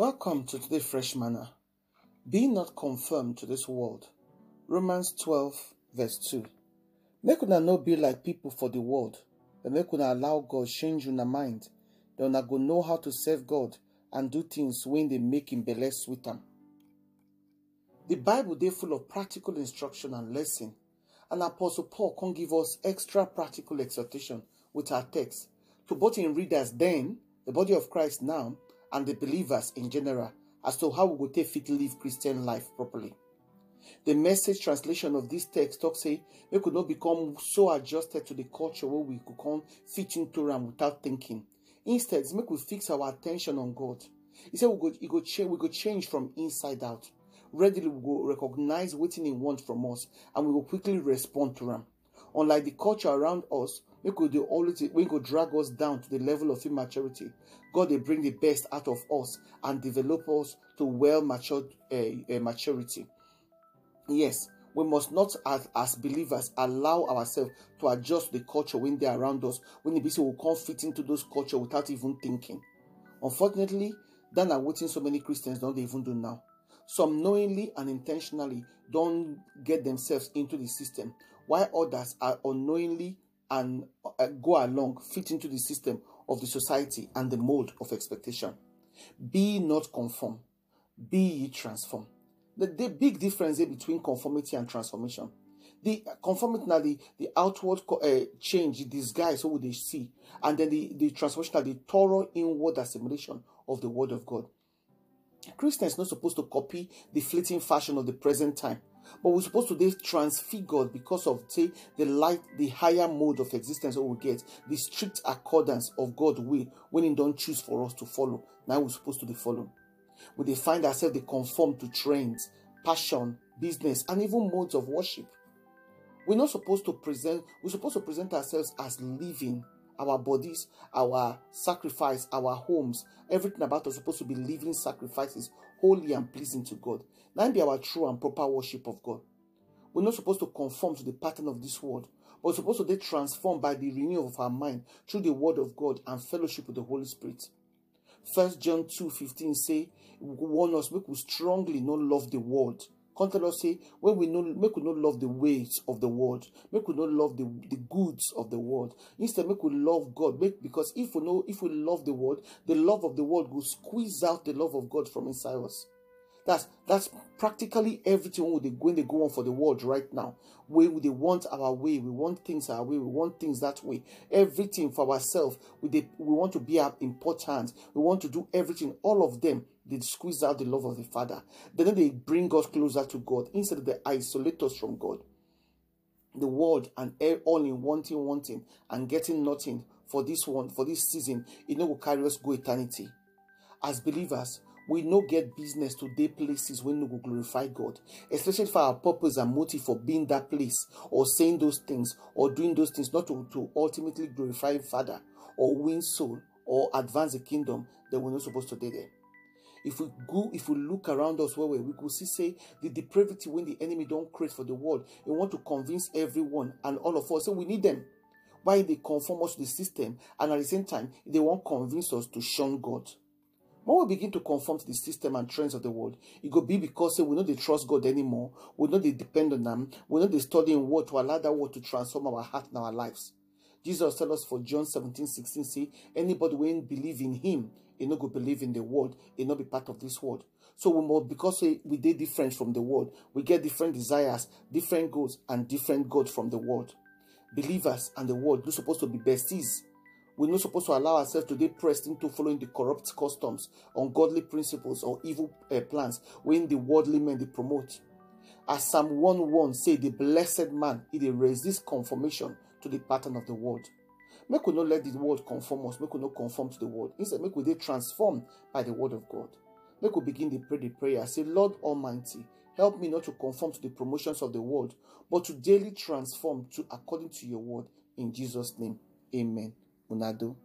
Welcome to today fresh manna. Be not conformed to this world. Romans 12, verse 2. Make una no be like people for the world, but make una allow God change una mind. Then una go know how to serve God and do things when they make him belle with them. The Bible dey full of practical instruction and lesson, and Apostle Paul can give us extra practical exhortation with our text to both in readers then, the body of Christ now, and the believers in general as to how we go take fit to live Christian life properly. The message translation of this text talks say we could not become so adjusted to the culture where we could come fit into them without thinking. Instead, make we fix our attention on God. He said we go, he go change, we go change from inside out. Readily we go recognize what he want from us, and we will quickly respond to him. Unlike the culture around us, we could do always we could drag us down to the level of immaturity. God will bring the best out of us and develop us to well matured uh, uh, maturity. Yes, we must not, as, as believers, allow ourselves to adjust the culture when they're around us, when the busy will come fit into those culture without even thinking. Unfortunately, that are what so many Christians don't even do now. Some knowingly and intentionally don't get themselves into the system, while others are unknowingly and uh, go along, fit into the system of the society and the mold of expectation. Be not conform, be ye transform. The, the big difference between conformity and transformation. The conformity now the, the outward uh, change, the disguise, what they see, and then the, the transformation the thorough inward assimilation of the word of God. Christians not supposed to copy the fleeting fashion of the present time, but we're supposed to be transfigured because of say the light, the higher mode of existence that we get, the strict accordance of God's will when He don't choose for us to follow. Now we're supposed to be following. We they find ourselves they conform to trends, passion, business, and even modes of worship. We're not supposed to present, we're supposed to present ourselves as living our bodies, our sacrifice, our homes, everything about us supposed to be living sacrifices, holy and pleasing to God. That be our true and proper worship of God. We're not supposed to conform to the pattern of this world, but we're supposed to be transformed by the renewal of our mind through the word of God and fellowship with the Holy Spirit. First John 2 15 say, warn us, make we strongly not love the world Come tell us say when we know make we not love the ways of the world, make we not love the, the goods of the world. Instead, make we love God. Make because if we know if we love the world, the love of the world will squeeze out the love of God from inside us. That's that's practically everything when they when they go on for the world right now. We they want our way, we want things our way, we want things that way. Everything for ourselves. We they, we want to be important. We want to do everything. All of them they squeeze out the love of the Father. Then they bring us closer to God instead of they isolate us from God. The world and all in wanting, wanting, and getting nothing for this one, for this season, it no will carry us go eternity. As believers, we no get business to day places when we go glorify God, especially for our purpose and motive for being that place or saying those things or doing those things, not to, to ultimately glorify Father or win soul or advance the kingdom, then we're not supposed to be there. If we go, if we look around us where we, could see, say, the depravity when the enemy don't create for the world, they want to convince everyone and all of us. So we need them. Why they conform us to the system, and at the same time, they want to convince us to shun God. When we begin to conform to the system and trends of the world, it could be because say, we know they trust God anymore, we know they depend on them, we know they study in word to allow that word to transform our heart and our lives. Jesus tell us for John 17, 16, say, anybody when believe in him, he not go believe in the world, he not be part of this world. So we must, because we did different from the world, we get different desires, different goals, and different gods from the world. Believers and the world are supposed to be besties. We're not supposed to allow ourselves to be pressed into following the corrupt customs, ungodly principles, or evil uh, plans when the worldly men they promote. As Psalm 1 1 say, the blessed man, he resist conformation to the pattern of the world. Make we not let the world conform us, make we not conform to the world. Instead, make we they transform by the word of God. Make we begin to pray the prayer. Say, Lord Almighty, help me not to conform to the promotions of the world, but to daily transform to according to your word. In Jesus' name. Amen. Unado.